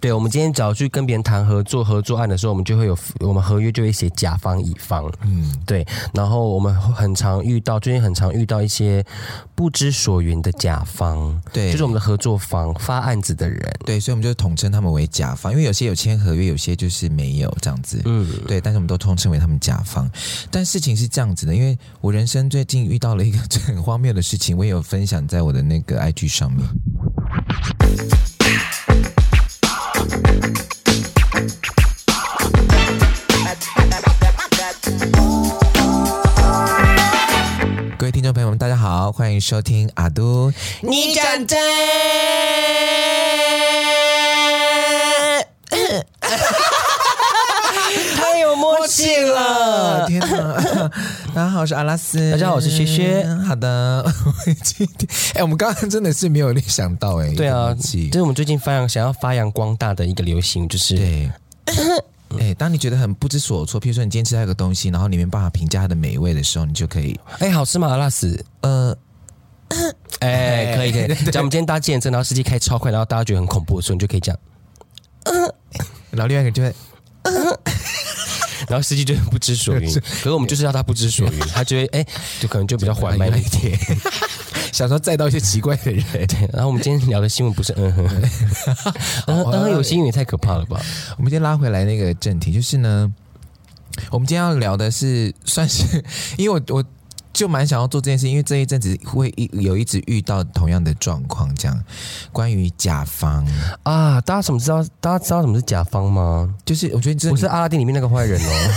对，我们今天只要去跟别人谈合作、合作案的时候，我们就会有我们合约就会写甲方、乙方，嗯，对。然后我们很常遇到，最近很常遇到一些不知所云的甲方，对，就是我们的合作方发案子的人，对，所以我们就统称他们为甲方，因为有些有签合约，有些就是没有这样子，嗯，对。但是我们都统称为他们甲方。但事情是这样子的，因为我人生最近遇到了一个 很荒谬的事情，我也有分享在我的那个 IG 上面。欢迎收听阿都，你讲真，太有默契了！天哪！大家好，我是阿拉斯。大家好，我是薛薛。好的，哎，我们刚刚真的是没有联想到哎。对啊，这是我们最近发扬想要发扬光大的一个流行，就是对。哎，当你觉得很不知所措，譬如说你今天吃到一个东西，然后你没办法评价它的美味的时候，你就可以，哎，好吃吗？阿拉斯，呃，哎，可以可以。讲我们今天搭计程车，然后司机开超快，然后大家觉得很恐怖的时候，你就可以讲，然后另外一个人就会，然后司机就很不知所云。可是我们就是要他不知所云，他觉得哎，就可能就比较缓慢一点。想说载到一些奇怪的人，对。然后我们今天聊的新闻不是嗯哼，嗯哼，有新闻也太可怕了吧？我们今天拉回来那个正题，就是呢，我们今天要聊的是，算是因为我我。就蛮想要做这件事，因为这一阵子会一有一直遇到同样的状况，这样关于甲方啊，大家怎么知道？大家知道什么是甲方吗？就是我觉得这不是阿拉丁里面那个坏人哦，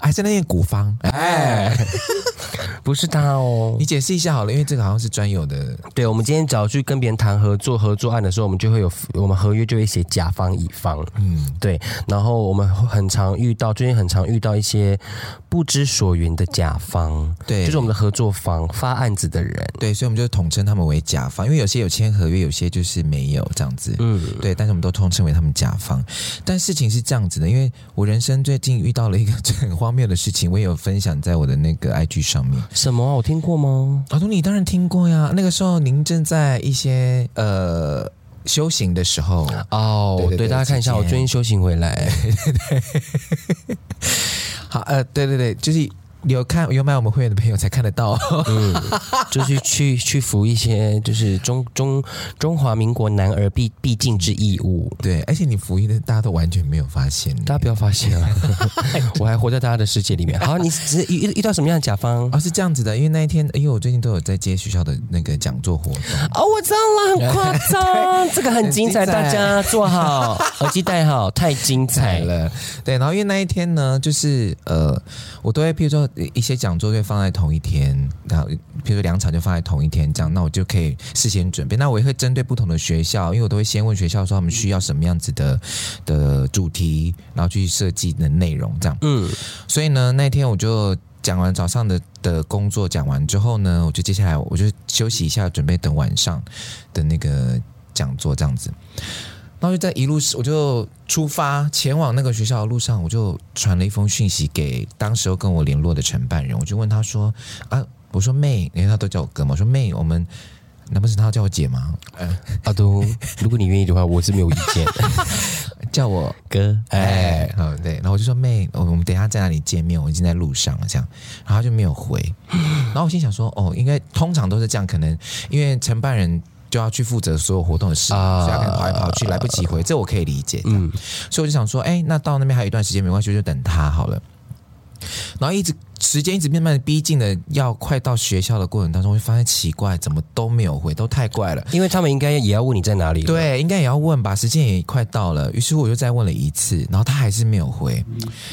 还 是那个古方哎，不是他哦，你解释一下好了，因为这个好像是专有的。对，我们今天只要去跟别人谈合作、合作案的时候，我们就会有我们合约就会写甲方、乙方，嗯，对。然后我们很常遇到，最近很常遇到一些不知所云的甲方，对，就是我们的。合作方发案子的人，对，所以我们就统称他们为甲方，因为有些有签合约，有些就是没有这样子，嗯，对，但是我们都统称为他们甲方。但事情是这样子的，因为我人生最近遇到了一个很荒谬的事情，我也有分享在我的那个 IG 上面。什么？我听过吗？阿东，你当然听过呀。那个时候您正在一些呃修行的时候哦，对，对，对，对，大家看一下，我最近修行回来。对对对好，呃，对对对，就是。有看有买我们会员的朋友才看得到，嗯，就是去去服一些就是中中中华民国男儿必必尽之义务，对，而且你服役的大家都完全没有发现，大家不要发现啊，我还活在大家的世界里面。好，你是遇遇到什么样的甲方？哦，是这样子的，因为那一天，因为我最近都有在接学校的那个讲座活动，哦，我知道了，很夸张，这个很精彩，精彩大家坐好，耳机戴好，太精彩了。对，然后因为那一天呢，就是呃，我都会譬如说。一些讲座会放在同一天，然后比如说两场就放在同一天，这样那我就可以事先准备。那我也会针对不同的学校，因为我都会先问学校说他们需要什么样子的的主题，然后去设计的内容这样。嗯，所以呢，那天我就讲完早上的的工作，讲完之后呢，我就接下来我就休息一下，准备等晚上的那个讲座这样子。然后就在一路，我就出发前往那个学校的路上，我就传了一封讯息给当时候跟我联络的承办人，我就问他说：“啊，我说妹，因为他都叫我哥嘛，我说妹，我们难不成他要叫我姐吗？”嗯，阿都，如果你愿意的话，我是没有意见，叫我哥。哎，好，对。然后我就说妹，我们等一下在哪里见面？我已经在路上了，这样，然后他就没有回。然后我心想说：“哦，应该通常都是这样，可能因为承办人。”就要去负责所有活动的事，啊、所以要跟跑来跑去，来不及回，这我可以理解。嗯，所以我就想说，哎，那到那边还有一段时间，没关系，就等他好了。然后一直。时间一直慢慢的逼近了，要快到学校的过程当中，会发现奇怪，怎么都没有回，都太怪了。因为他们应该也要问你在哪里，对，应该也要问吧。时间也快到了，于是我又再问了一次，然后他还是没有回。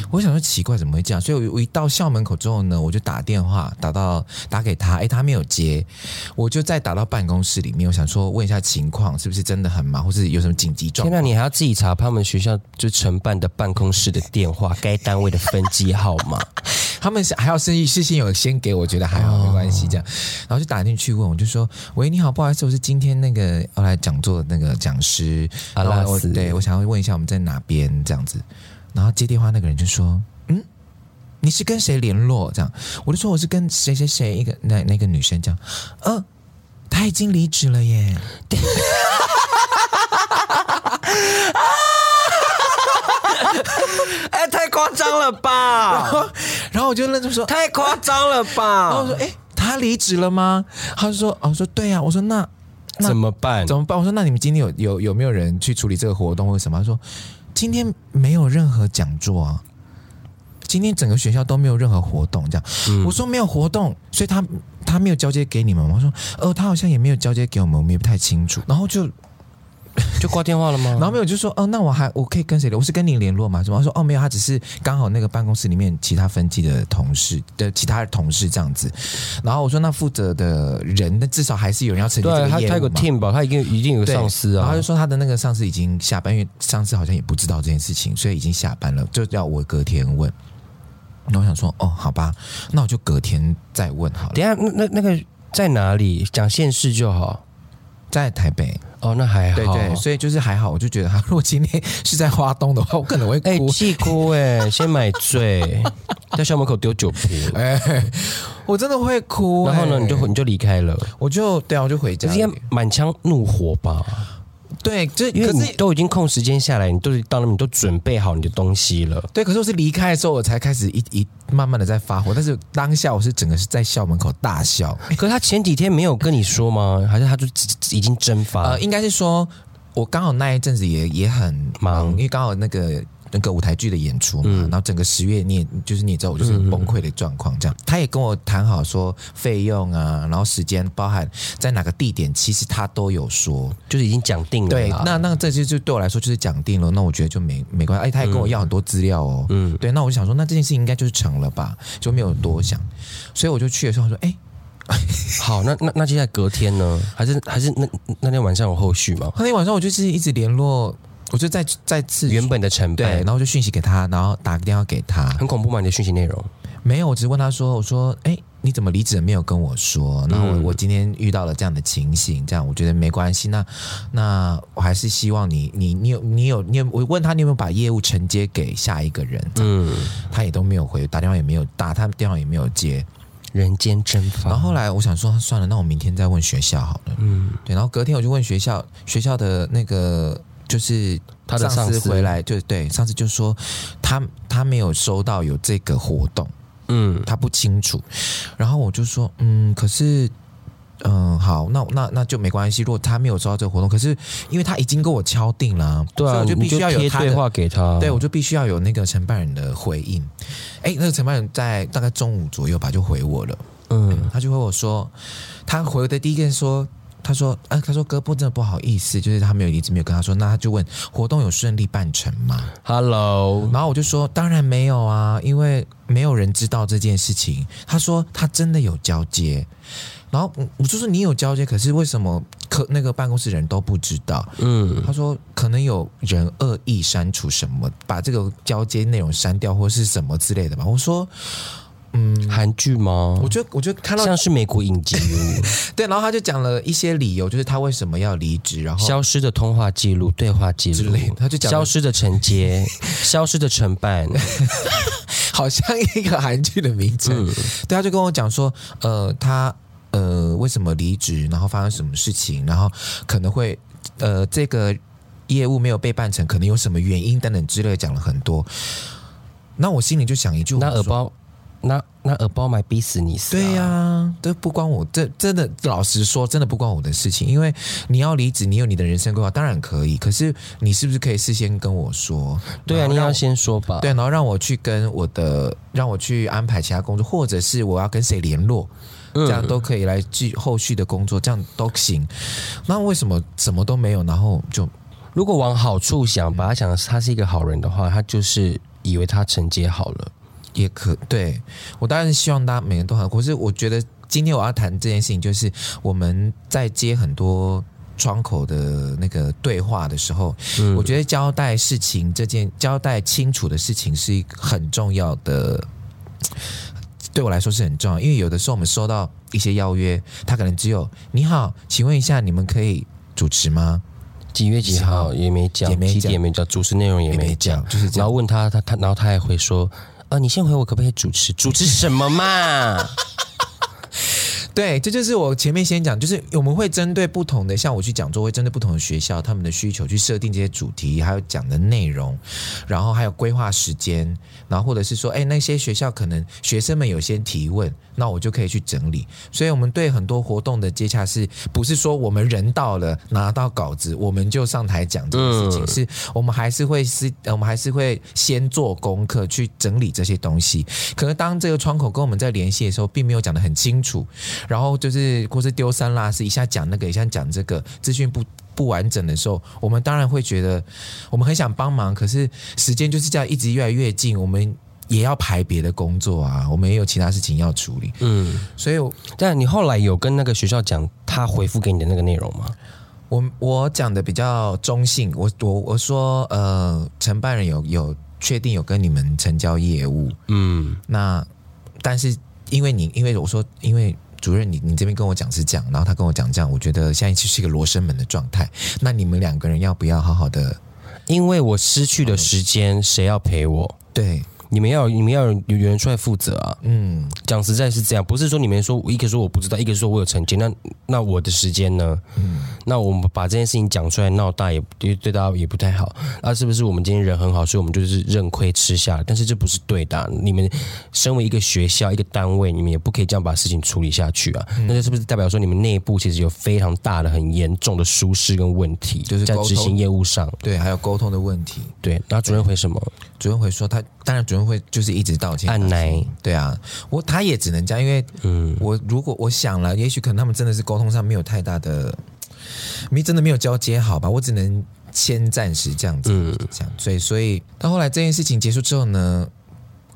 我想说奇怪，怎么会这样？所以我一到校门口之后呢，我就打电话打到打给他，哎，他没有接，我就再打到办公室里面，我想说问一下情况，是不是真的很忙，或是有什么紧急状况？现在你还要自己查他们学校就承办的办公室的电话，该单位的分机号码。他们是还要事事先有先给我，觉得还好没关系这样，然后就打进去问，我就说：“喂，你好，不好意思，我是今天那个要来讲座的那个讲师阿拉斯，对，我想要问一下我们在哪边这样子。”然后接电话那个人就说：“嗯，你是跟谁联络？”这样，我就说：“我是跟谁谁谁一个那那个女生这样。”嗯，他已经离职了耶。夸张了吧？然后，然后我就愣住说，太夸张了吧？然后我说，哎，他离职了吗？他就说，哦，我说对呀、啊。我说那那怎么办？怎么办？我说那你们今天有有有没有人去处理这个活动或什么？他说今天没有任何讲座啊。今天整个学校都没有任何活动，这样、嗯、我说没有活动，所以他他没有交接给你们吗？我说呃，他好像也没有交接给我们，我们也不太清楚。然后就 就挂电话了吗？然后没有就说哦、呃，那我还我可以跟谁联？我是跟你联络吗？什么？他说哦没有，他只是刚好那个办公室里面其他分机的同事的其他的同事这样子。然后我说那负责的人，那至少还是有人要承接这个业务嘛？他他有个 team 吧，他一定一定有个上司啊。然后他就说他的那个上司已经下班，因为上司好像也不知道这件事情，所以已经下班了，就要我隔天问。那我想说，哦，好吧，那我就隔天再问好了。等下，那那那个在哪里？讲县市就好，在台北。哦，那还好。对对，所以就是还好。我就觉得，他 如果今天是在花东的话，我可能会哭，欸、气哭哎、欸，先买醉，在校门口丢酒瓶，哎、欸，我真的会哭、欸。然后呢，你就你就离开了，我就对啊，我就回家，应该满腔怒火吧。对，这因为你都已经空时间下来，你都是到那，你都准备好你的东西了。对，可是我是离开的时候，我才开始一一慢慢的在发火。但是当下我是整个是在校门口大笑。可是他前几天没有跟你说吗？还是他就已经蒸发？呃，应该是说，我刚好那一阵子也也很忙，因为刚好那个。那个舞台剧的演出嘛，嗯、然后整个十月你也就是你也知道，我就是崩溃的状况。这样，嗯、他也跟我谈好说费用啊，然后时间包含在哪个地点，其实他都有说，就是已经讲定了。对，那那这些就对我来说就是讲定了。那我觉得就没没关系。哎，他也跟我要很多资料哦。嗯，对，那我就想说，那这件事情应该就是成了吧，就没有多想。所以我就去的时候说，哎，好，那那那接下来隔天呢？还是还是那那天晚上有后续吗？那天晚上我就是一直联络。我就再再次原本的成本，然后我就讯息给他，然后打个电话给他。很恐怖吗？你的讯息内容？没有，我只是问他说：“我说，哎，你怎么离职了没有跟我说？然后我我今天遇到了这样的情形，这样我觉得没关系。那那我还是希望你你你有你有你有我问他你有没有把业务承接给下一个人？嗯，他也都没有回，打电话也没有打，他电话也没有接，人间蒸发。然后后来我想说算了，那我明天再问学校好了。嗯，对。然后隔天我就问学校学校的那个。就是他的上司回来，就对上司就说他他没有收到有这个活动，嗯，他不清楚。然后我就说，嗯，可是，嗯，好，那那那就没关系。如果他没有收到这个活动，可是因为他已经跟我敲定了，对啊，我就必须要有他的对话给他，对我就必须要有那个承办人的回应。哎，那个承办人在大概中午左右吧就回我了，嗯，他就回我说，他回的第一个说。他说：“啊，他说哥不真的不好意思，就是他没有一直没有跟他说，那他就问活动有顺利办成吗？Hello，然后我就说当然没有啊，因为没有人知道这件事情。他说他真的有交接，然后我就说你有交接，可是为什么可那个办公室人都不知道？嗯，他说可能有人恶意删除什么，把这个交接内容删掉或是什么之类的吧。我说。”嗯，韩剧吗？我觉得我觉得看到像是美国影集，对，然后他就讲了一些理由，就是他为什么要离职，然后消失的通话记录、对话记录，他就讲消失的承接、消失的承办，好像一个韩剧的名字。嗯、对，他就跟我讲说，呃，他呃为什么离职，然后发生什么事情，然后可能会呃这个业务没有被办成，可能有什么原因等等之类，讲了很多。那我心里就想一句，那耳包。那那耳包买逼死你死、啊！对呀、啊，这不关我，这真的老实说，真的不关我的事情。因为你要离职，你有你的人生规划，当然可以。可是你是不是可以事先跟我说？对啊，你要先说吧。对，然后让我去跟我的，让我去安排其他工作，或者是我要跟谁联络，这样都可以来继后续的工作，这样都行。那为什么什么都没有？然后就如果往好处想，把他想他是一个好人的话，他就是以为他承接好了。也可对，我当然是希望大家每个人都好。可是我觉得今天我要谈这件事情，就是我们在接很多窗口的那个对话的时候，嗯，我觉得交代事情这件交代清楚的事情是一个很重要的，对我来说是很重要。因为有的时候我们收到一些邀约，他可能只有你好，请问一下你们可以主持吗？几月几号也没讲，几点也没讲，主持内容也没讲，就是然后问他他他，然后他还会说。呃，你先回我可不可以主持？主持什么嘛？对，这就是我前面先讲，就是我们会针对不同的，像我去讲座会针对不同的学校他们的需求去设定这些主题，还有讲的内容，然后还有规划时间，然后或者是说，哎，那些学校可能学生们有些提问，那我就可以去整理。所以，我们对很多活动的接洽是不是说我们人到了拿到稿子，我们就上台讲这个事情？嗯、是我们还是会是，我们还是会先做功课去整理这些东西。可能当这个窗口跟我们在联系的时候，并没有讲得很清楚，然后就是或是丢三落四，一下讲那个，一下讲这个，资讯不不完整的时候，我们当然会觉得我们很想帮忙，可是时间就是这样一直越来越近，我们也要排别的工作啊，我们也有其他事情要处理。嗯，所以，但你后来有跟那个学校讲他回复给你的那个内容吗？我我讲的比较中性，我我我说呃，承办人有有确定有跟你们成交业务，嗯，那但是因为你因为我说因为。主任，你你这边跟我讲是这样，然后他跟我讲这样，我觉得现在就是一个罗生门的状态。那你们两个人要不要好好的？因为我失去的时间，谁要陪我？对。你们要，你们要有有人出来负责啊！嗯，讲实在是这样，不是说你们说一个说我不知道，一个说我有成见，那那我的时间呢？嗯，那我们把这件事情讲出来闹大也对对大家也不太好。那是不是我们今天人很好，所以我们就是认亏吃下了？但是这不是对的啊。你们身为一个学校一个单位，你们也不可以这样把事情处理下去啊！嗯，那这是不是代表说你们内部其实有非常大的、很严重的疏失跟问题？就是在执行业务上，对，还有沟通的问题。对，那主任回什么？主任会说他，当然主任会就是一直道歉。按捺，对啊，我他也只能这样，因为嗯，我如果我想了，也许可能他们真的是沟通上没有太大的，没真的没有交接好吧，我只能先暂时这样子，嗯，这样，所以所以到后来这件事情结束之后呢，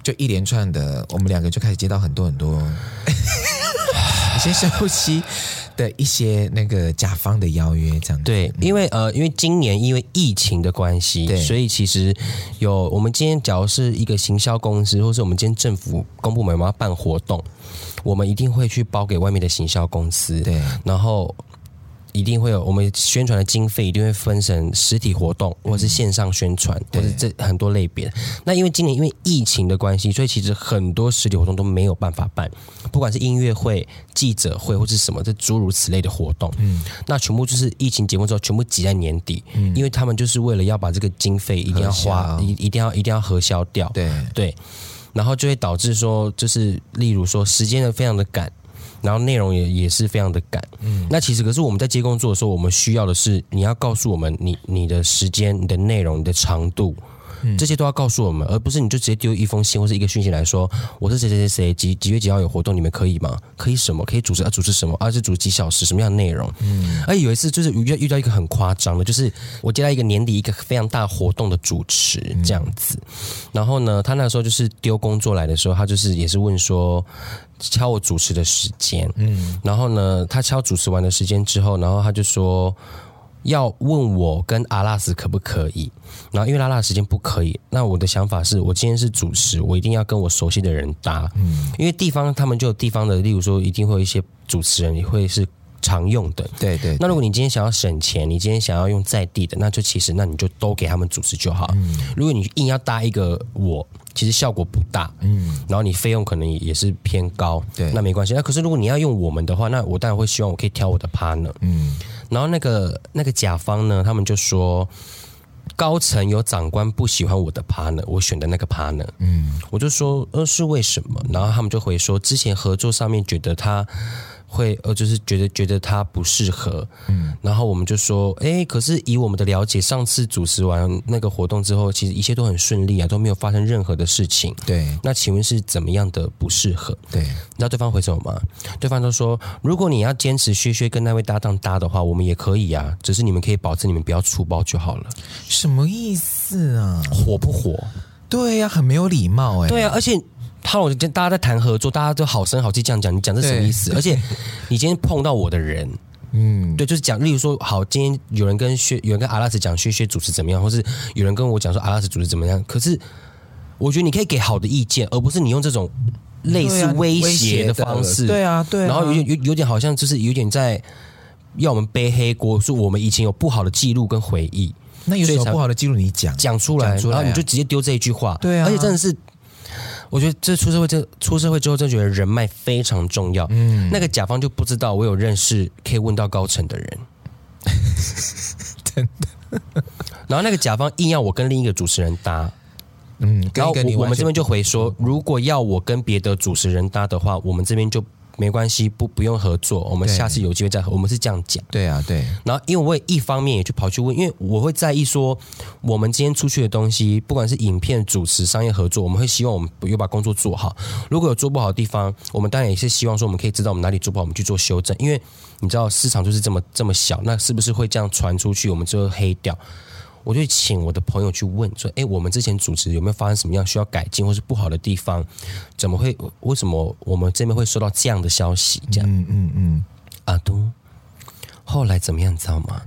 就一连串的，我们两个就开始接到很多很多，你先深呼吸。的一些那个甲方的邀约，这样对，因为呃，因为今年因为疫情的关系，对，所以其实有我们今天假如是一个行销公司，或是我们今天政府公部门我们要办活动，我们一定会去包给外面的行销公司，对，然后。一定会有我们宣传的经费，一定会分成实体活动，或者是线上宣传，或者这很多类别。那因为今年因为疫情的关系，所以其实很多实体活动都没有办法办，不管是音乐会、记者会，或是什么这诸如此类的活动。嗯，那全部就是疫情结束之后，全部挤在年底。嗯，因为他们就是为了要把这个经费一定要花，一一定要一定要核销掉。对对，然后就会导致说，就是例如说时间的非常的赶。然后内容也也是非常的赶，嗯，那其实可是我们在接工作的时候，我们需要的是你要告诉我们你你的时间、你的内容、你的长度。这些都要告诉我们，而不是你就直接丢一封信或是一个讯息来说，我是谁谁谁谁几几月几号有活动，你们可以吗？可以什么？可以主持啊？主持什么？啊，是主持几小时？什么样的内容？嗯，而有一次就是遇遇到一个很夸张的，就是我接到一个年底一个非常大活动的主持这样子，然后呢，他那时候就是丢工作来的时候，他就是也是问说敲我主持的时间，嗯，然后呢，他敲主持完的时间之后，然后他就说。要问我跟阿拉斯可不可以？然后因为拉拉的时间不可以，那我的想法是我今天是主持，我一定要跟我熟悉的人搭。嗯，因为地方他们就有地方的，例如说一定会有一些主持人，也会是常用的。对，对对。那如果你今天想要省钱，你今天想要用在地的，那就其实那你就都给他们主持就好。嗯。如果你硬要搭一个我，其实效果不大。嗯。然后你费用可能也是偏高。对。那没关系。那可是如果你要用我们的话，那我当然会希望我可以挑我的 partner。嗯。然后那个那个甲方呢，他们就说高层有长官不喜欢我的 partner，我选的那个 partner，嗯，我就说呃是为什么？然后他们就回说之前合作上面觉得他。会呃，就是觉得觉得他不适合，嗯，然后我们就说，哎，可是以我们的了解，上次主持完那个活动之后，其实一切都很顺利啊，都没有发生任何的事情。对，那请问是怎么样的不适合？对，你知道对方回什么吗？对方都说，如果你要坚持薛薛跟那位搭档搭的话，我们也可以啊，只是你们可以保证你们不要粗暴就好了。什么意思啊？火不火？对呀、啊，很没有礼貌哎。对啊，而且。他，我跟大家在谈合作，大家都好声好气这样讲，你讲这什么意思？而且你今天碰到我的人，嗯，对，就是讲，例如说，好，今天有人跟薛，有人跟阿拉斯讲薛薛主持怎么样，或是有人跟我讲说阿拉斯主持怎么样。可是我觉得你可以给好的意见，而不是你用这种类似威胁的方式。对啊，对啊。然后有点有有点好像就是有点在要我们背黑锅，说我们以前有不好的记录跟回忆。那有什么不好的记录？你讲讲出来，然后你就直接丢这一句话。对啊，而且真的是。我觉得这出社会这出社会之后，就觉得人脉非常重要。嗯，那个甲方就不知道我有认识可以问到高层的人，真的。然后那个甲方硬要我跟另一个主持人搭，嗯，然后我们这边就回说，如果要我跟别的主持人搭的话，我们这边就。没关系，不不用合作，我们下次有机会再合。我们是这样讲。对啊，对。然后，因为我也一方面也去跑去问，因为我会在意说，我们今天出去的东西，不管是影片、主持、商业合作，我们会希望我们有把工作做好。如果有做不好的地方，我们当然也是希望说，我们可以知道我们哪里做不好，我们去做修正。因为你知道市场就是这么这么小，那是不是会这样传出去，我们就会黑掉？我就请我的朋友去问说：“哎，我们之前主持有没有发生什么样需要改进或是不好的地方？怎么会？为什么我们这边会收到这样的消息？这样，嗯嗯嗯。阿都，后来怎么样？你知道吗？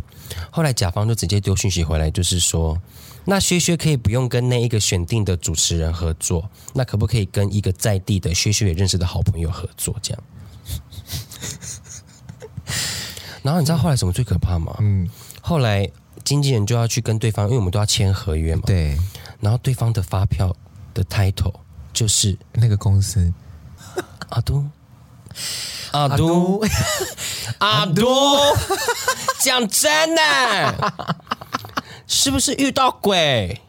后来甲方就直接丢讯息回来，就是说，那薛薛可以不用跟那一个选定的主持人合作，那可不可以跟一个在地的薛薛也认识的好朋友合作？这样。然后你知道后来什么最可怕吗？嗯，后来。”经纪人就要去跟对方，因为我们都要签合约嘛。对。然后对方的发票的 title 就是那个公司。阿都，阿都，阿都，讲真的，是不是遇到鬼？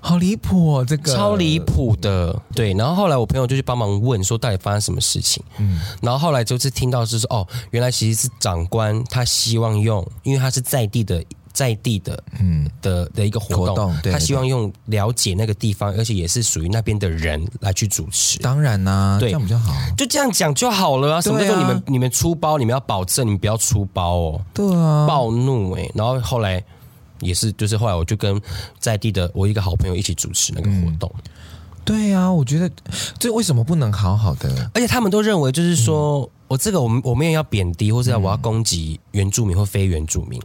好离谱哦，这个超离谱的。对。然后后来我朋友就去帮忙问，说到底发生什么事情。嗯。然后后来就是听到就是哦，原来其实是长官他希望用，因为他是在地的。在地的，嗯的的一个活动，活动他希望用了解那个地方，而且也是属于那边的人来去主持。当然啦、这样比较好，就这样讲就好了啊。什么叫做你们你们出包，你们要保证，你们不要出包哦。对啊，暴怒哎、欸，然后后来也是，就是后来我就跟在地的我一个好朋友一起主持那个活动。嗯、对啊，我觉得这为什么不能好好的？而且他们都认为就是说、嗯、我这个我们我们也要贬低，或者要我要攻击原住民或非原住民。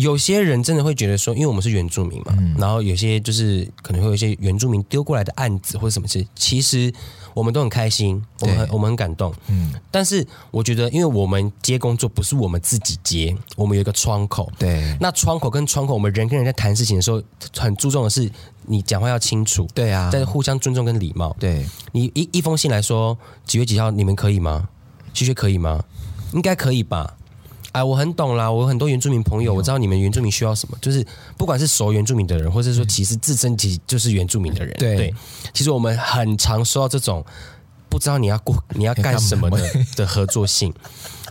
有些人真的会觉得说，因为我们是原住民嘛，嗯、然后有些就是可能会有一些原住民丢过来的案子或者什么事，其实我们都很开心，我们很我们很感动。嗯，但是我觉得，因为我们接工作不是我们自己接，我们有一个窗口。对，那窗口跟窗口，我们人跟人在谈事情的时候，很注重的是你讲话要清楚。对啊，但是互相尊重跟礼貌。对，你一一封信来说几月几号，你们可以吗？其实可以吗？应该可以吧。哎，我很懂啦，我有很多原住民朋友，我知道你们原住民需要什么，就是不管是熟原住民的人，或者说其实自身其就是原住民的人，对，对，其实我们很常收到这种不知道你要过 你要干什么的 的合作信。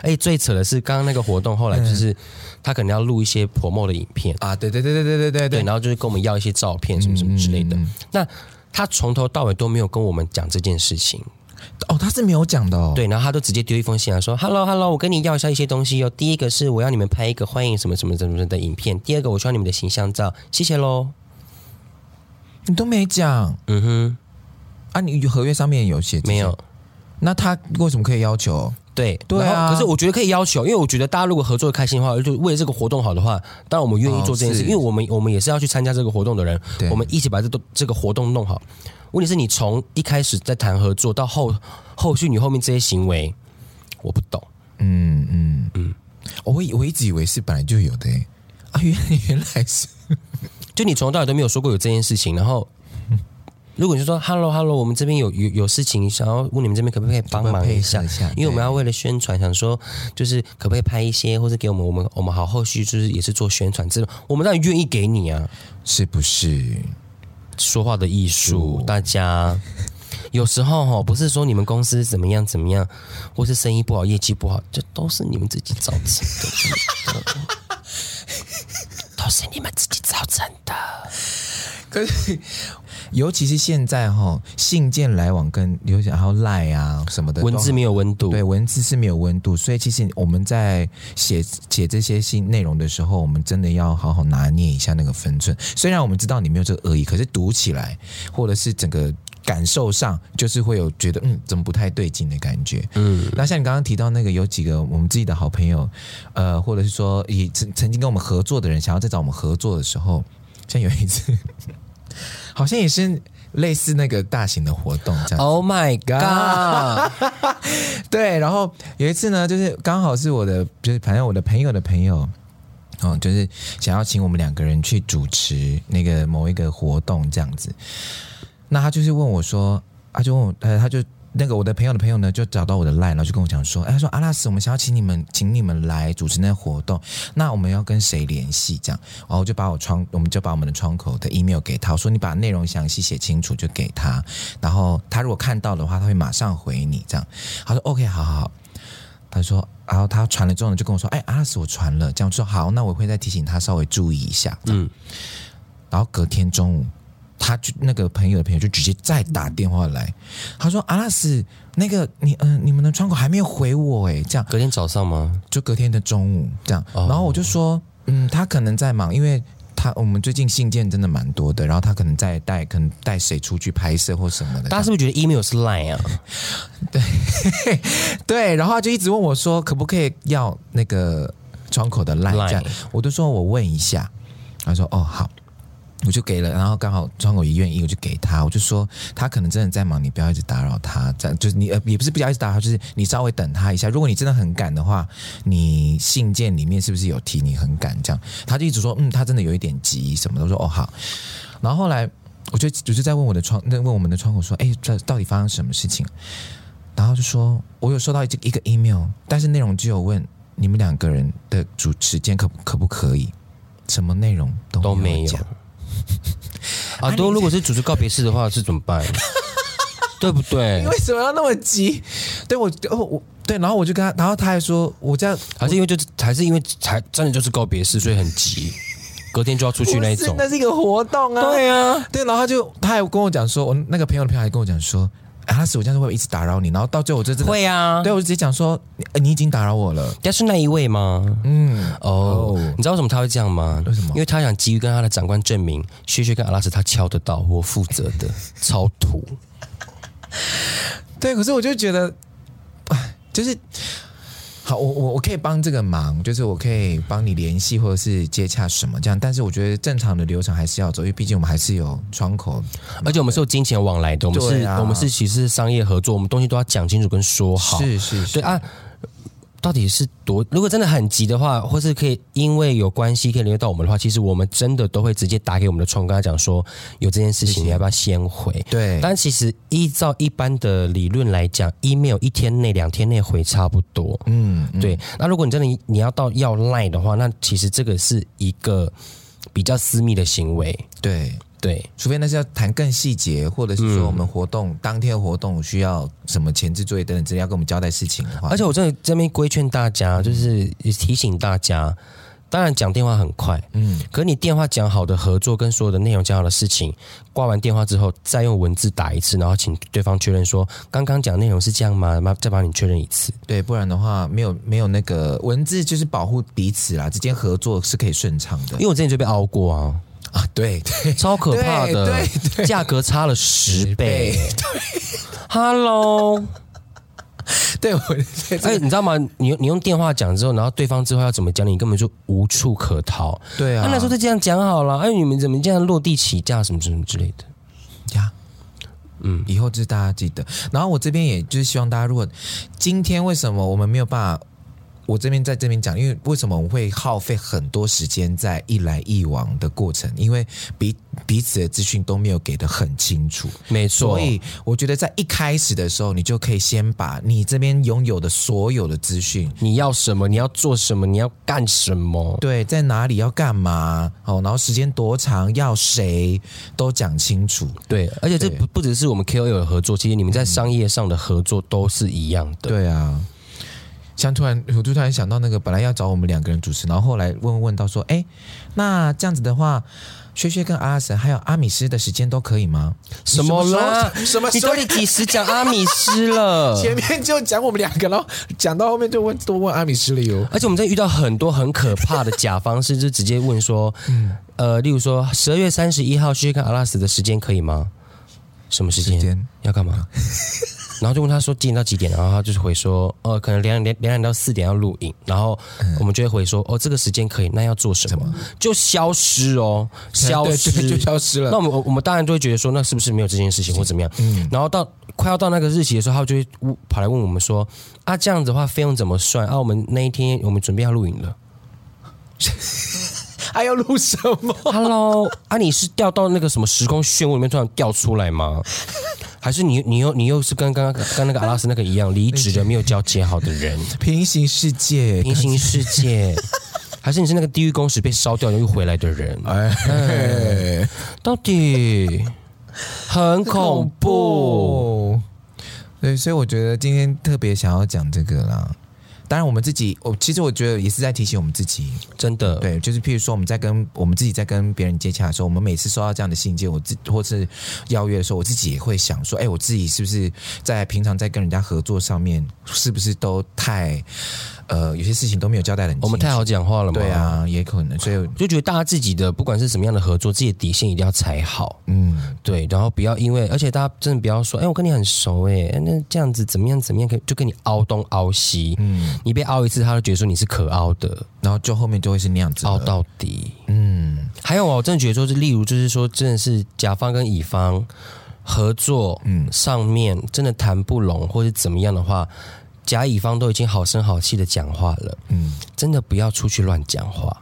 哎，最扯的是刚刚那个活动，后来就是他可能要录一些 promo 的影片。啊，对对对对对对对对，然后就是跟我们要一些照片什么什么之类的。那他从头到尾都没有跟我们讲这件事情。哦，他是没有讲的哦。对，然后他都直接丢一封信啊说：“Hello，Hello，我跟你要一下一些东西哦。第一个是我要你们拍一个欢迎什么什么什么什么的影片。第二个我需要你们的形象照，谢谢喽。”你都没讲，嗯哼。啊，你合约上面有写没有？那他为什么可以要求？对对啊，可是我觉得可以要求，因为我觉得大家如果合作开心的话，就为了这个活动好的话，当然我们愿意做这件事，哦、因为我们我们也是要去参加这个活动的人，我们一起把这都这个活动弄好。问题是你从一开始在谈合作到后后续你后面这些行为，我不懂。嗯嗯嗯，我我一直以为是本来就有的啊，原 原来是，就你从头到尾都没有说过有这件事情。然后，如果你就说 “hello hello”，我们这边有有有事情想要问你们这边可不可以帮忙一下？因为我们要为了宣传，想说就是可不可以拍一些，或者给我们我们我们好后续就是也是做宣传，这种我们当然愿意给你啊，是不是？说话的艺术，大家有时候哈，不是说你们公司怎么样怎么样，或是生意不好、业绩不好，这都是你们自己造成的，都是你们自己造成的。可是。尤其是现在哈，信件来往跟有些还有赖啊什么的，文字没有温度，对，文字是没有温度，所以其实我们在写写这些信内容的时候，我们真的要好好拿捏一下那个分寸。虽然我们知道你没有这个恶意，可是读起来或者是整个感受上，就是会有觉得嗯，怎么不太对劲的感觉。嗯，那像你刚刚提到那个有几个我们自己的好朋友，呃，或者是说以曾曾经跟我们合作的人，想要再找我们合作的时候，像有一次。好像也是类似那个大型的活动这样。Oh my god！对，然后有一次呢，就是刚好是我的，就是反正我的朋友的朋友，哦，就是想要请我们两个人去主持那个某一个活动这样子。那他就是问我说，他就问我，呃，他就。那个我的朋友的朋友呢，就找到我的 line，然后就跟我讲说，哎，他说阿拉斯，我们想要请你们，请你们来主持那个活动，那我们要跟谁联系？这样，然后我就把我窗，我们就把我们的窗口的 email 给他，我说你把内容详细写清楚就给他，然后他如果看到的话，他会马上回你。这样，他说 OK，好好好。他说，然后他传了之后呢，就跟我说，哎，阿拉斯，我传了。这样说好，那我会再提醒他稍微注意一下。嗯，然后隔天中午。他就那个朋友的朋友就直接再打电话来，他说：“阿拉斯，那个你嗯、呃，你们的窗口还没有回我诶，这样隔天早上吗？就隔天的中午这样。然后我就说，嗯，他可能在忙，因为他我们最近信件真的蛮多的，然后他可能在带，可能带谁出去拍摄或什么的。大家是不是觉得 email 是 line 啊？对 对，然后他就一直问我说，可不可以要那个窗口的 line？这样，我就说我问一下。他说：哦，好。”我就给了，然后刚好窗口也愿意，我就给他。我就说他可能真的在忙，你不要一直打扰他。这样就是你呃，也不是不要一直打扰，就是你稍微等他一下。如果你真的很赶的话，你信件里面是不是有提你很赶？这样他就一直说嗯，他真的有一点急什么的。我说哦好。然后后来我就我就在问我的窗，那问我们的窗口说，哎，这到底发生什么事情？然后就说我有收到一一个 email，但是内容只有问你们两个人的主持间可可不可以，什么内容都都没有。啊，都如果是主持告别式的话，是怎么办？对不对？你为什么要那么急？对我，哦，我对，然后我就跟他，然后他还说，我这样还是因为就是还是因为才真的就是告别式，所以很急，隔天就要出去那一种。那是一个活动啊，对啊，对，然后他就他还跟我讲说，我那个朋友的朋友还跟我讲说。阿拉斯，我这样子会一直打扰你，然后到最后我就真的会啊，对我就直接讲说你，你已经打扰我了。但是那一位吗？嗯，哦、oh, oh，你知道为什么他会这样吗？为什么？因为他想急于跟他的长官证明，薛薛跟阿拉斯他敲得到，我负责的，超土。对，可是我就觉得，就是。好，我我我可以帮这个忙，就是我可以帮你联系或者是接洽什么这样，但是我觉得正常的流程还是要走，因为毕竟我们还是有窗口，而且我们是有金钱往来的，我们是，啊、我们是其实是商业合作，我们东西都要讲清楚跟说好，是是是，对啊。到底是多？如果真的很急的话，或是可以因为有关系可以联络到我们的话，其实我们真的都会直接打给我们的窗口，跟他讲说有这件事情，你要不要先回？对。但其实依照一般的理论来讲，email 一天内、两天内回差不多。嗯，对。那如果你真的你要到要 line 的话，那其实这个是一个比较私密的行为。对。对，除非那是要谈更细节，或者是说我们活动、嗯、当天活动需要什么前置作业等等，之类要跟我们交代事情的话。而且我这这边规劝大家，就是提醒大家，当然讲电话很快，嗯，可是你电话讲好的合作跟所有的内容讲好的事情，挂完电话之后再用文字打一次，然后请对方确认说刚刚讲内容是这样吗？再帮你确认一次。对，不然的话没有没有那个文字就是保护彼此啦，之间合作是可以顺畅的。因为我之前就被凹过啊。啊，对对，超可怕的，对，对，价格差了十倍。对，Hello，对，我，哎，你知道吗？你你用电话讲之后，然后对方之后要怎么讲，你根本就无处可逃。对啊，那时候就这样讲好了。哎，你们怎么这样落地起价什么什么之类的呀？嗯，以后就是大家记得。然后我这边也就是希望大家，如果今天为什么我们没有办法。我这边在这边讲，因为为什么我们会耗费很多时间在一来一往的过程？因为彼彼此的资讯都没有给的很清楚，没错。所以我觉得在一开始的时候，你就可以先把你这边拥有的所有的资讯，你要什么，你要做什么，你要干什么，对，在哪里要干嘛，哦，然后时间多长，要谁都讲清楚。对，而且这不不只是我们 KOL 的合作，其实你们在商业上的合作都是一样的。对啊。像突然，我就突然想到那个，本来要找我们两个人主持，然后后来问问到说，哎，那这样子的话，薛薛跟阿拉斯还有阿米斯的时间都可以吗？什么了？什么？你到底几时讲阿米斯了？前面就讲我们两个，然后讲到后面就问多问阿米斯了哟。而且我们在遇到很多很可怕的甲方式，就直接问说，嗯，呃，例如说十二月三十一号薛薛跟阿拉斯的时间可以吗？什么时间？时间要干嘛？然后就问他说几点到几点，然后他就是回说，呃，可能两点两点到四点要录影，然后我们就会回说，哦，这个时间可以，那要做什么？什么就消失哦，消失就消失了。那我们我们当然就会觉得说，那是不是没有这件事情或怎么样？嗯。然后到快要到那个日期的时候，他就会跑来问我们说，啊，这样子的话费用怎么算？啊，我们那一天我们准备要录影了。还要录什么？Hello，啊，你是掉到那个什么时空漩涡里面突然掉出来吗？还是你你又你又是跟刚刚跟那个阿拉斯那个一样 离职的没有交接好的人？平行世界，平行世界，还是你是那个地狱公使被烧掉又回来的人？哎，哎，到底很恐怖。对，所以我觉得今天特别想要讲这个啦。当然，我们自己，我其实我觉得也是在提醒我们自己，真的，对，就是譬如说，我们在跟我们自己在跟别人接洽的时候，我们每次收到这样的信件，我自或是邀约的时候，我自己也会想说，哎，我自己是不是在平常在跟人家合作上面，是不是都太。呃，有些事情都没有交代的，我们太好讲话了嘛？对啊，也可能，所以就觉得大家自己的不管是什么样的合作，自己的底线一定要踩好。嗯，对，然后不要因为，而且大家真的不要说，哎，我跟你很熟，哎，那这样子怎么样怎么样，可以就跟你凹东凹西。嗯，你被凹一次，他就觉得说你是可凹的，然后就后面就会是那样子凹到底。嗯，还有我真的觉得说，是例如就是说，真的是甲方跟乙方合作，嗯，上面真的谈不拢或者怎么样的话。甲乙方都已经好声好气的讲话了，嗯，真的不要出去乱讲话。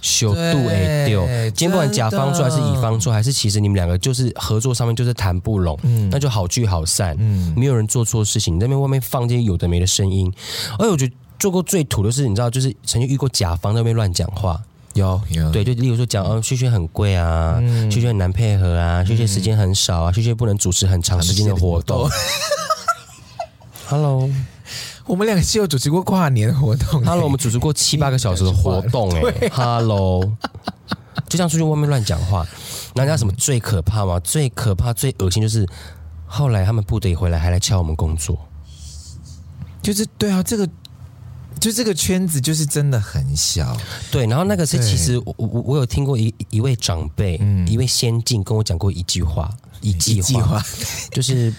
修度哎丢，今天不管甲方说还是乙方说，还是其实你们两个就是合作上面就是谈不拢，嗯，那就好聚好散，嗯，没有人做错事情，你那边外面放这些有的没的声音，而且我觉得做过最土的是，你知道，就是曾经遇过甲方那边乱讲话，有有，对，就例如说讲，哦，旭旭很贵啊，旭旭很难配合啊，旭旭时间很少啊，旭旭不能主持很长时间的活动。Hello，我们两个是有主持过跨年活动。Hello，我们主持过七八个小时的活动。哎，Hello，就像出去外面乱讲话，那人家什么最可怕吗？最可怕、最恶心就是后来他们部队回来还来敲我们工作，就是对啊，这个就这个圈子就是真的很小。对，然后那个是其实我我我有听过一一位长辈，嗯，一位先进跟我讲过一句话，一句话 就是。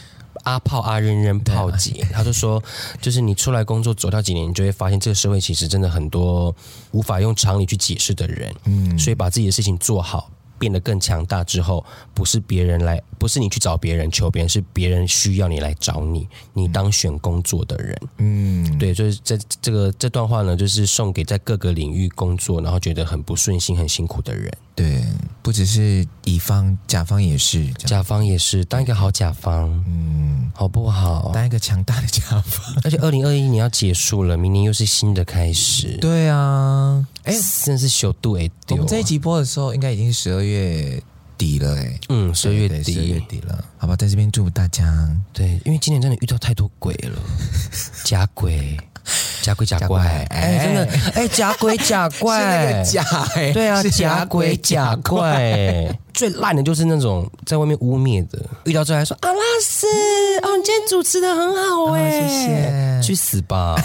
阿炮阿扔扔炮姐，他就说，就是你出来工作走到几年，你就会发现这个社会其实真的很多无法用常理去解释的人，嗯，所以把自己的事情做好。变得更强大之后，不是别人来，不是你去找别人求别人，是别人需要你来找你，你当选工作的人。嗯，对，就是这这个这段话呢，就是送给在各个领域工作，然后觉得很不顺心、很辛苦的人。对，不只是乙方，甲方也是，甲方也是，当一个好甲方，嗯，好不好？当一个强大的甲方。而且二零二一年要结束了，明年又是新的开始。对啊。哎，真是小度哎！我们这一集播的时候，应该已经十二月底了哎。嗯，十二月底，十二月底了。好吧，在这边祝大家。对，因为今年真的遇到太多鬼了，假鬼、假鬼、假怪。哎，真的，哎，假鬼、假怪，假哎，对啊，假鬼、假怪。最烂的就是那种在外面污蔑的，遇到之后还说阿拉斯哦，你今天主持的很好哎，谢谢，去死吧。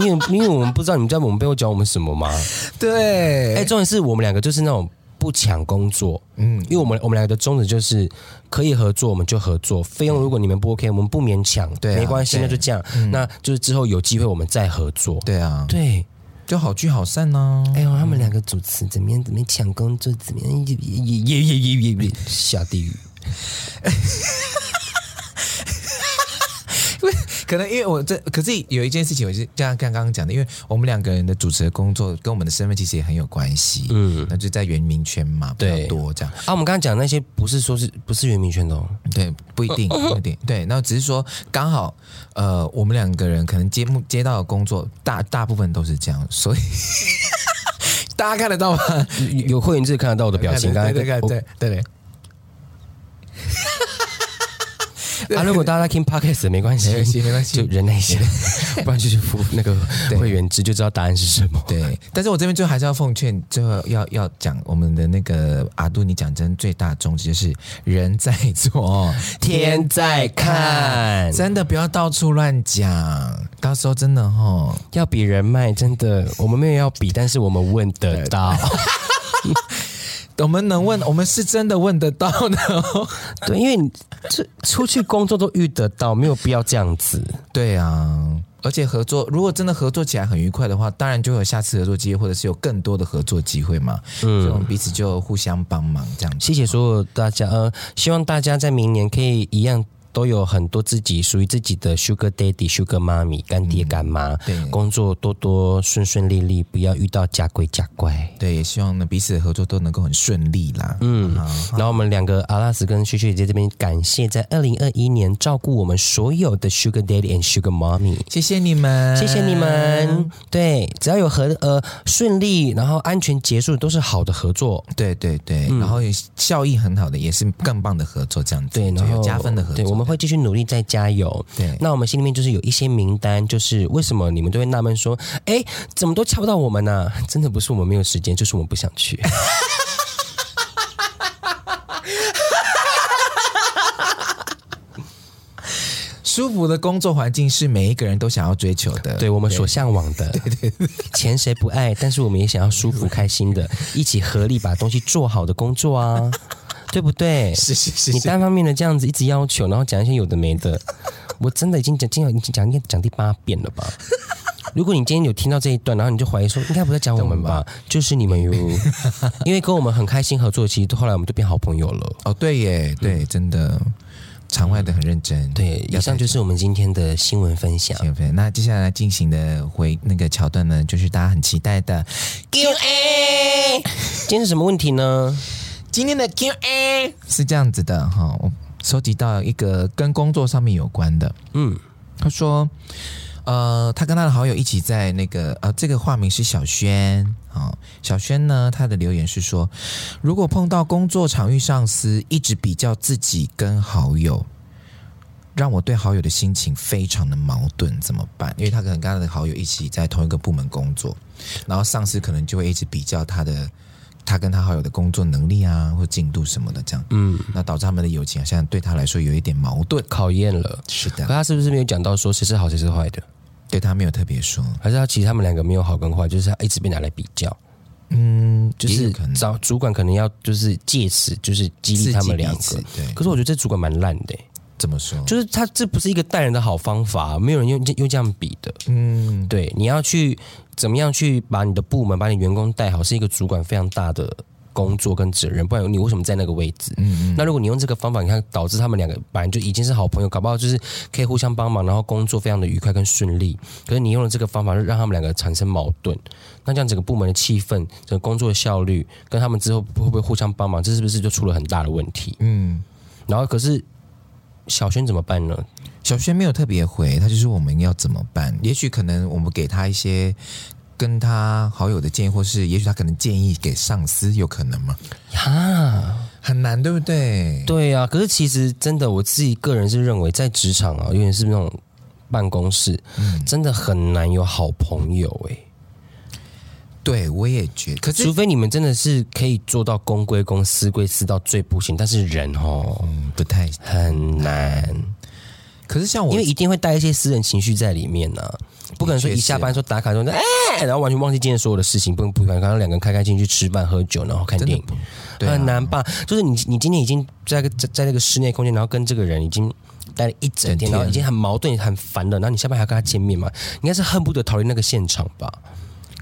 因为因为我们不知道你们在我们背后讲我们什么吗？对，哎，重点是我们两个就是那种不抢工作，嗯，因为我们我们两个的宗旨就是可以合作我们就合作，费用如果你们不 OK，我们不勉强，对，没关系，那就这样，那就是之后有机会我们再合作，对啊，对，就好聚好散呢。哎呦，他们两个主持怎么样？怎么样抢工作？怎么样？也也也也也也下地狱。可能因为我这，可是有一件事情，我是就像刚刚讲的，因为我们两个人的主持的工作跟我们的身份其实也很有关系，嗯，那就在原民圈嘛，比较多这样。啊，我们刚刚讲那些不是说是不是原民圈的，哦，对，不一定，不一定，对，那只是说刚好，呃，我们两个人可能接目接到的工作大大部分都是这样，所以 大家看得到吗？有会员制看得到我的表情，刚才对对对对对。啊，如果大家在听 Podcast 没关系，没关系，没关系，就忍耐一下，不然就去付那个会员制，就知道答案是什么。对，但是我这边最后还是要奉劝，最后要要讲我们的那个阿杜，你讲真最大宗旨就是人在做，天在看，真的不要到处乱讲，到时候真的齁要比人脉，真的我们没有要比，但是我们问得到。我们能问，我们是真的问得到的。对，因为你出出去工作都遇得到，没有必要这样子。对啊，而且合作，如果真的合作起来很愉快的话，当然就有下次合作机会，或者是有更多的合作机会嘛。嗯，所以我们彼此就互相帮忙这样子。谢谢所有大家，呃，希望大家在明年可以一样都有很多自己属于自己的 Sugar Daddy、Sugar Mommy、干爹干妈，对，工作多多顺顺利利，不要遇到假鬼假怪。对，也希望呢彼此的合作都能够很顺利啦。嗯，然后我们两个阿拉斯跟旭旭姐姐这边感谢在二零二一年照顾我们所有的 Sugar Daddy and Sugar Mommy，谢谢你们，谢谢你们。对，只要有合呃顺利，然后安全结束，都是好的合作。对对对，嗯、然后效益很好的，也是更棒的合作，这样子对，然后有加分的合作。对，我们会继续努力，再加油。对，那我们心里面就是有一些名单，就是为什么你们都会纳闷说，哎，怎么都敲不到我们呢？真的不是我们没有时间，就是我们不想去。舒服的工作环境是每一个人都想要追求的，对我们所向往的。对对对，钱谁不爱？但是我们也想要舒服、开心的，一起合力把东西做好的工作啊，对不对？是是是，你单方面的这样子一直要求，然后讲一些有的没的，我真的已经讲，今天已经讲应该讲第八遍了吧？如果你今天有听到这一段，然后你就怀疑说，应该不在讲我们吧？就是你们哟，因为跟我们很开心合作，其实后来我们就变好朋友了。哦，对耶，对，真的。场外的很认真，对，以上就是我们今天的新闻分享。新闻分享，那接下来进行的回那个桥段呢，就是大家很期待的 Q&A。今天是什么问题呢？今天的 Q&A 是这样子的哈，我收集到一个跟工作上面有关的。嗯，他说，呃，他跟他的好友一起在那个呃，这个化名是小轩啊，小轩呢，他的留言是说，如果碰到工作场域上司一直比较自己跟好友。让我对好友的心情非常的矛盾，怎么办？因为他可能跟他的好友一起在同一个部门工作，然后上司可能就会一直比较他的，他跟他好友的工作能力啊，或进度什么的，这样，嗯，那导致他们的友情好像对他来说有一点矛盾，考验了。是的，可他是不是没有讲到说谁是好谁是坏的？对他没有特别说，还是他其实他们两个没有好跟坏，就是他一直被拿来比较。嗯，就是找主管可能要就是借此就是激励他们两个，对。可是我觉得这主管蛮烂的。怎么说？就是他这不是一个待人的好方法，没有人用用这样比的。嗯，对，你要去怎么样去把你的部门、把你员工带好，是一个主管非常大的工作跟责任。不然你为什么在那个位置？嗯嗯。那如果你用这个方法，你看导致他们两个本来就已经是好朋友，搞不好就是可以互相帮忙，然后工作非常的愉快跟顺利。可是你用了这个方法，让他们两个产生矛盾，那这样整个部门的气氛、整个工作的效率，跟他们之后会不会互相帮忙，这是不是就出了很大的问题？嗯。然后可是。小轩怎么办呢？小轩没有特别回，他就是我们要怎么办？也许可能我们给他一些跟他好友的建议，或是也许他可能建议给上司，有可能吗？呀，很难，对不对？对呀、啊。可是其实真的，我自己个人是认为，在职场啊，尤其是那种办公室，嗯、真的很难有好朋友哎、欸。对，我也觉得，可是除非你们真的是可以做到公归公，私归私到最不行，但是人哦，嗯、不太很难。可是像我，因为一定会带一些私人情绪在里面呢、啊，不可能说一下班说打卡说哎，然后完全忘记今天所有的事情，不不可能刚刚两个人开开心心去吃饭喝酒，然后看电影，啊、很难吧？就是你你今天已经在个在在那个室内空间，然后跟这个人已经待了一整天，整天然后已经很矛盾很烦了，然后你下班还要跟他见面嘛？应该是恨不得逃离那个现场吧？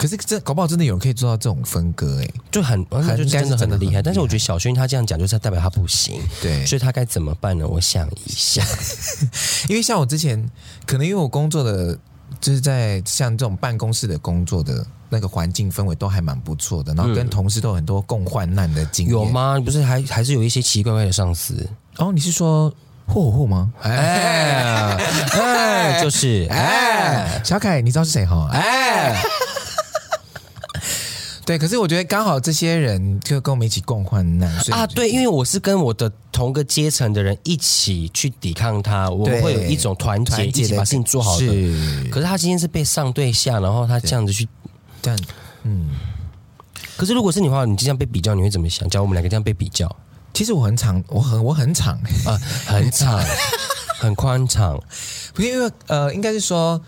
可是这搞不好真的有人可以做到这种分割哎、欸，就很，很就真的很厉害。但是我觉得小轩他这样讲，就是代表他不行。对，所以他该怎么办呢？我想一下，因为像我之前，可能因为我工作的就是在像这种办公室的工作的那个环境氛围都还蛮不错的，然后跟同事都有很多共患难的经验。有吗？不是还还是有一些奇奇怪怪的上司？哦，你是说霍霍吗？哎哎，就是哎，小凯，你知道是谁哈？哎。对，可是我觉得刚好这些人就跟我们一起共患难啊！对，因为我是跟我的同个阶层的人一起去抵抗他，我们会有一种团结，一起把事情做好的。是，可是他今天是被上对下，然后他这样子去，这样，嗯。可是如果是你的话，你这样被比较，你会怎么想？假如我们两个这样被比较，其实我很长，我很我很长啊，很长，很宽敞。不是因为呃，应该是说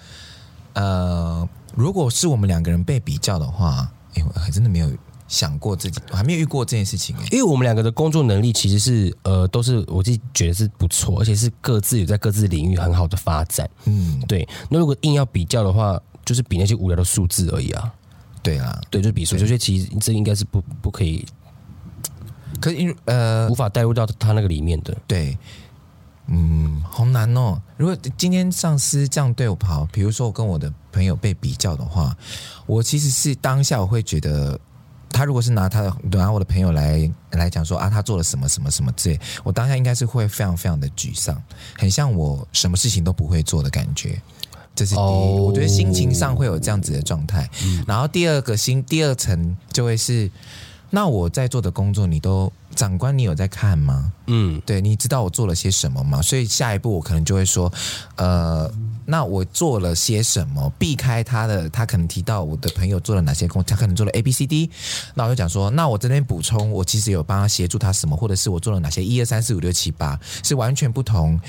呃，如果是我们两个人被比较的话。哎，我还真的没有想过自己，我还没有遇过这件事情。因为我们两个的工作能力其实是呃，都是我自己觉得是不错，而且是各自有在各自领域很好的发展。嗯，对。那如果硬要比较的话，就是比那些无聊的数字而已啊。对啊，对，就比数，这些其实这应该是不不可以，可是因为呃，无法带入到他那个里面的。对。嗯，好难哦。如果今天上司这样对我跑，比如说我跟我的朋友被比较的话，我其实是当下我会觉得，他如果是拿他的拿我的朋友来来讲说啊，他做了什么什么什么之类，我当下应该是会非常非常的沮丧，很像我什么事情都不会做的感觉。这是第一，oh, 我觉得心情上会有这样子的状态。嗯、然后第二个心第二层就会是，那我在做的工作，你都长官，你有在看吗？嗯，对，你知道我做了些什么吗？所以下一步我可能就会说，呃，那我做了些什么？避开他的，他可能提到我的朋友做了哪些工，他可能做了 A B C D，那我就讲说，那我这边补充，我其实有帮他协助他什么，或者是我做了哪些一二三四五六七八，是完全不同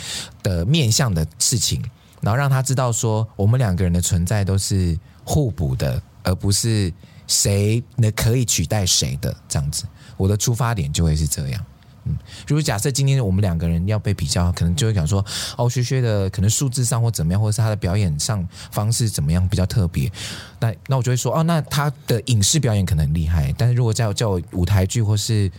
的面向的事情。然后让他知道说，我们两个人的存在都是互补的，而不是谁能可以取代谁的这样子。我的出发点就会是这样。嗯，如果假设今天我们两个人要被比较，可能就会讲说，哦，薛薛的可能数字上或怎么样，或者是他的表演上方式怎么样比较特别。那那我就会说，哦，那他的影视表演可能很厉害，但是如果叫叫我舞台剧或是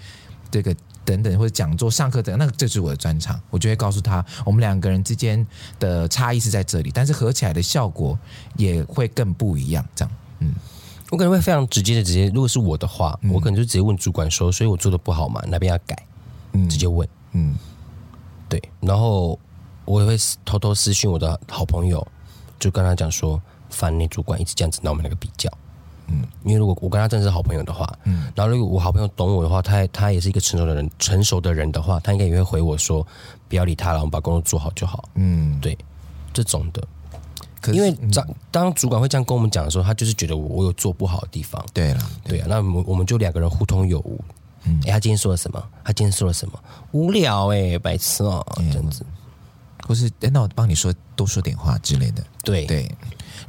这个。等等，或者讲座、上课等，那这是我的专长，我就会告诉他，我们两个人之间的差异是在这里，但是合起来的效果也会更不一样。这样，嗯，我可能会非常直接的直接，如果是我的话，嗯、我可能就直接问主管说，所以我做的不好嘛，哪边要改？嗯，直接问，嗯，对，然后我也会偷偷私讯我的好朋友，就跟他讲说，烦你主管一直这样子拿我们那个比较。嗯，因为如果我跟他真的是好朋友的话，嗯，然后如果我好朋友懂我的话，他他也是一个成熟的人，成熟的人的话，他应该也会回我说，不要理他了，我们把工作做好就好。嗯，对，这种的。可是因为当当主管会这样跟我们讲的时候，他就是觉得我我有做不好的地方。对了，对啊，那我们我们就两个人互通有无。嗯，哎，他今天说了什么？他今天说了什么？无聊哎、欸，白痴哦、喔，这样子。或是哎，那我帮你说多说点话之类的。对对。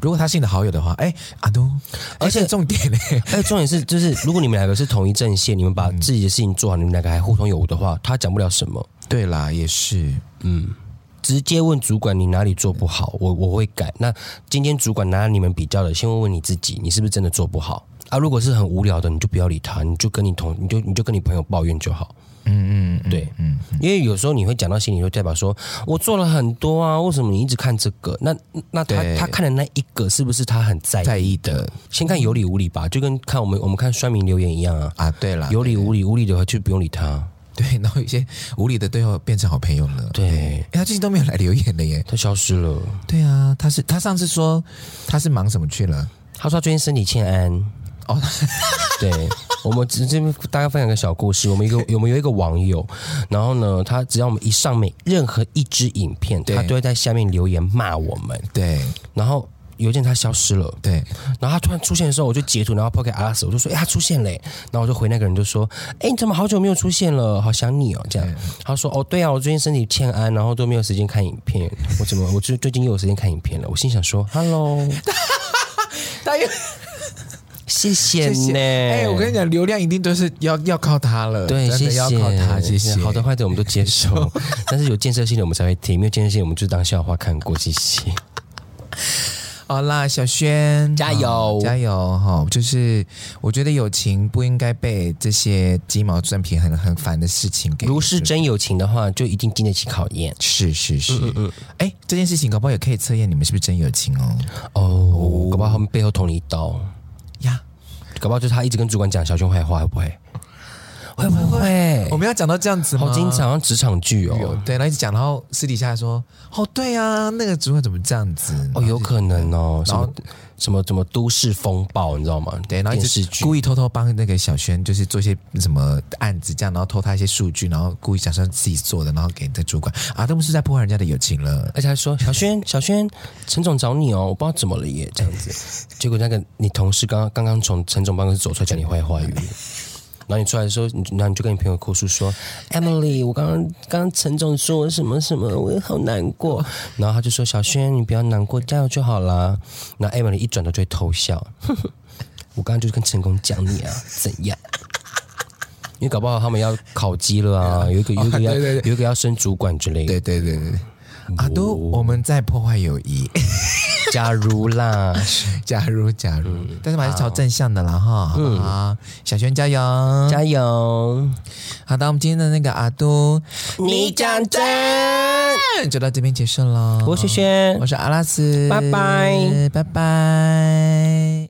如果他是你的好友的话，哎，阿东，而且重点呢，哎，重点是就是，如果你们两个是同一阵线，你们把自己的事情做好，你们两个还互通有无的话，他讲不了什么。对啦，也是，嗯，直接问主管你哪里做不好，我我会改。那今天主管拿你们比较的，先问问你自己，你是不是真的做不好啊？如果是很无聊的，你就不要理他，你就跟你同，你就你就跟你朋友抱怨就好。嗯嗯，对，嗯，因为有时候你会讲到心里，就代表说我做了很多啊，为什么你一直看这个？那那他他看的那一个是不是他很在意在意的？先看有理无理吧，就跟看我们我们看酸民留言一样啊啊，对了，有理无理，无理的话就不用理他。对，然后有些无理的最后变成好朋友了。对，哎，他最近都没有来留言了耶，他消失了。对啊，他是他上次说他是忙什么去了？他说他最近身体欠安。哦，对，我们只这边大概分享个小故事。我们一个 我们有一个网友，然后呢，他只要我们一上面任何一支影片，他都会在下面留言骂我们。对，然后有一天他消失了，对，然后他突然出现的时候，我就截图，然后抛给阿拉斯，我就说：“哎，他出现嘞。”然后我就回那个人就说：“哎，你怎么好久没有出现了？好想你哦。”这样，对他说：“哦，对啊，我最近身体欠安，然后都没有时间看影片。我怎么我最最近又有时间看影片了？”我心想说：“Hello。”他又。谢谢呢，哎、欸，我跟你讲，流量一定都是要要靠他了，对，谢谢，要靠他，谢谢。好的坏的我们都接受，但是有建设性的我们才会听，没有建设性我们就当笑话看过，谢谢。好啦，小轩加油加油哈！就是我觉得友情不应该被这些鸡毛蒜皮很很烦的事情给。如是真友情的话，就一定经得起考验。是是是，嗯嗯。哎、欸，这件事情搞不好也可以测验你们是不是真友情哦。哦，搞不好他们背后捅你一刀。呀，搞不好就是他一直跟主管讲小熊坏话，会不会？会不会？我们要讲到这样子吗？好经常，像职场剧哦。对，然后一直讲，然后私底下说：“哦，对啊，那个主管怎么这样子？”哦，有可能哦。然后什么什么都市风暴，你知道吗？对，然后一直故意偷偷帮那个小轩，就是做一些什么案子，这样，然后偷他一些数据，然后故意假装自己做的，然后给这主管啊，都不是在破坏人家的友情了。而且还说：“ 小轩，小轩，陈总找你哦，我不知道怎么了耶，这样子。”结果那个你同事刚刚刚刚从陈总办公室走出来，讲你坏话语。然后你出来的时候，你然后你就跟你朋友哭诉说：“Emily，我刚刚刚刚陈总说我什么什么，我好难过。”然后他就说：“小轩，你不要难过，加油就好啦。”然后 Emily 一转头就会偷笑，我刚刚就是跟陈工讲你啊，怎样？因为搞不好他们要考鸡了啊，有一个有一个要有一个要升主管之类的。对对对对。啊，都我们在破坏友谊。假如啦，假如假如，嗯、但是我还是朝正向的啦哈。好，不、好，小轩加油，加油。好的，我们今天的那个阿都，你讲真。就到这边结束了。我是轩轩，我是阿拉斯，拜拜，拜拜。